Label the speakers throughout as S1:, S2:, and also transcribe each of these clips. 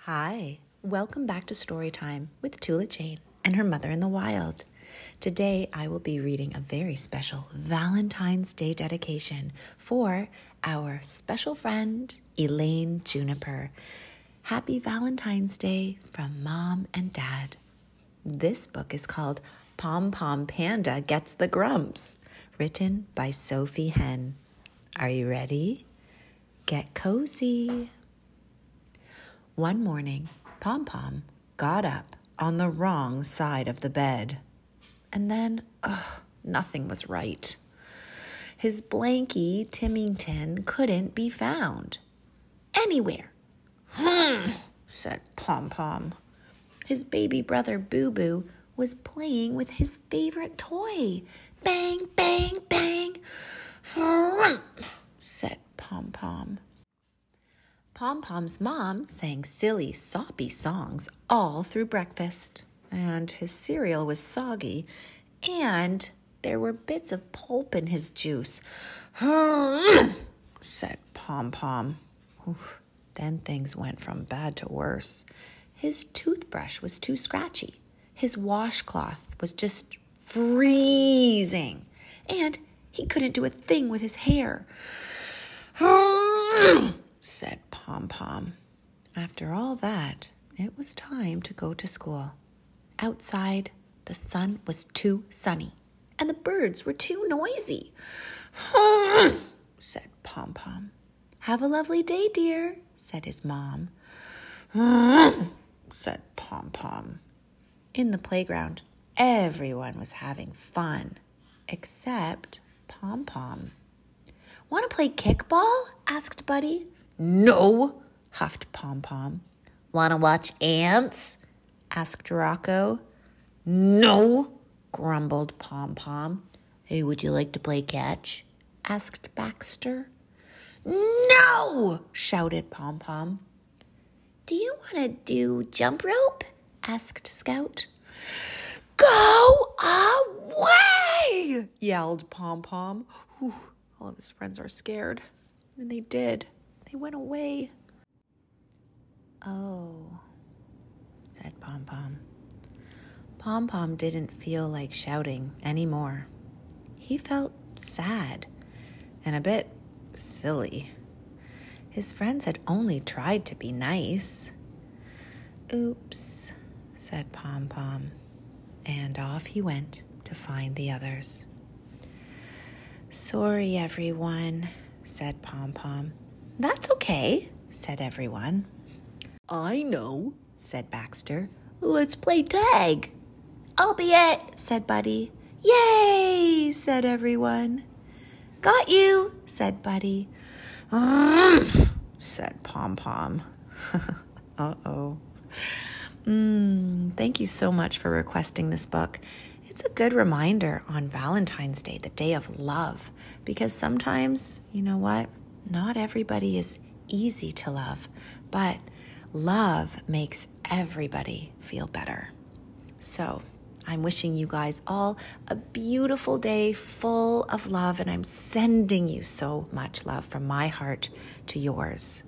S1: Hi, welcome back to Storytime with Tula Jane and her mother in the wild. Today I will be reading a very special Valentine's Day dedication for our special friend Elaine Juniper. Happy Valentine's Day from Mom and Dad. This book is called Pom Pom Panda Gets the Grumps, written by Sophy Henn. Are you ready? Get cozy. One morning, Pom Pom got up on the wrong side of the bed. And then, ugh, nothing was right. His blankie, Timmington, couldn't be found. Anywhere. Hmm, said Pom Pom. His baby brother Boo Boo was playing with his favorite toy. Bang, bang, bang. said Pom Pom. Pom Pom's mom sang silly, soppy songs all through breakfast, and his cereal was soggy, and there were bits of pulp in his juice. said Pom Pom. Then things went from bad to worse. His toothbrush was too scratchy. His washcloth was just freezing. And he couldn't do a thing with his hair. said Pom Pom. After all that, it was time to go to school. Outside, the sun was too sunny, and the birds were too noisy. said Pom Pom. Have a lovely day, dear, said his mom. said Pom Pom. In the playground, everyone was having fun, except Pom Pom. Want to play kickball? asked Buddy. No, huffed Pom Pom. Want to watch ants? asked Rocco. No, grumbled Pom Pom. Hey, would you like to play catch? asked Baxter. No! shouted Pom Pom. Do you want to do jump rope? asked Scout. Go away! yelled Pom Pom. All of his friends are scared. And they did. They went away. Oh, said Pom Pom. Pom Pom didn't feel like shouting anymore. He felt sad and a bit silly. His friends had only tried to be nice. Oops, said Pom Pom, and off he went to find the others. Sorry, everyone, said Pom Pom. That's okay, said everyone. I know, said Baxter. Let's play tag. I'll be it, said Buddy. Yay, said everyone. Got you, said Buddy. said Pom Pom. uh oh. Mm, thank you so much for requesting this book. It's a good reminder on Valentine's Day, the day of love, because sometimes, you know what? Not everybody is easy to love, but love makes everybody feel better. So, I'm wishing you guys all a beautiful day full of love, and I'm sending you so much love from my heart to yours.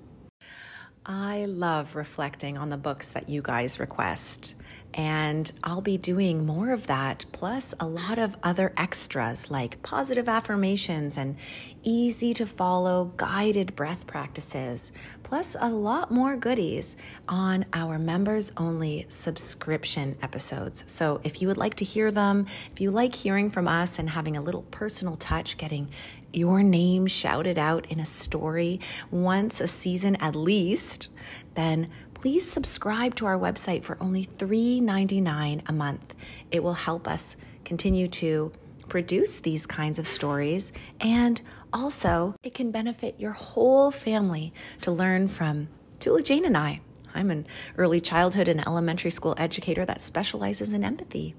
S1: I love reflecting on the books that you guys request, and I'll be doing more of that, plus a lot of other extras like positive affirmations and easy to follow guided breath practices, plus a lot more goodies on our members only subscription episodes. So if you would like to hear them, if you like hearing from us and having a little personal touch, getting your name shouted out in a story once a season at least, then please subscribe to our website for only $3.99 a month. It will help us continue to produce these kinds of stories and also it can benefit your whole family to learn from Tula Jane and I. I'm an early childhood and elementary school educator that specializes in empathy.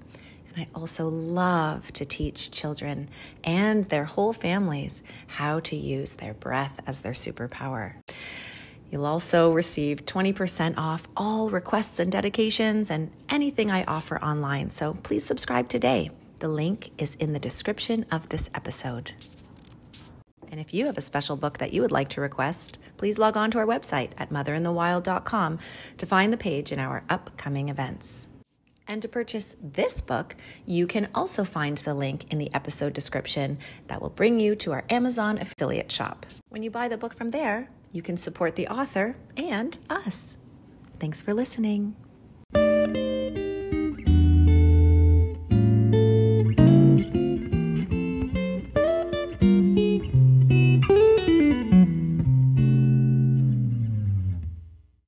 S1: And I also love to teach children and their whole families how to use their breath as their superpower. You'll also receive 20% off all requests and dedications and anything I offer online. So please subscribe today. The link is in the description of this episode. And if you have a special book that you would like to request, please log on to our website at motherinthewild.com to find the page in our upcoming events. And to purchase this book, you can also find the link in the episode description that will bring you to our Amazon affiliate shop. When you buy the book from there, you can support the author and us. Thanks for listening.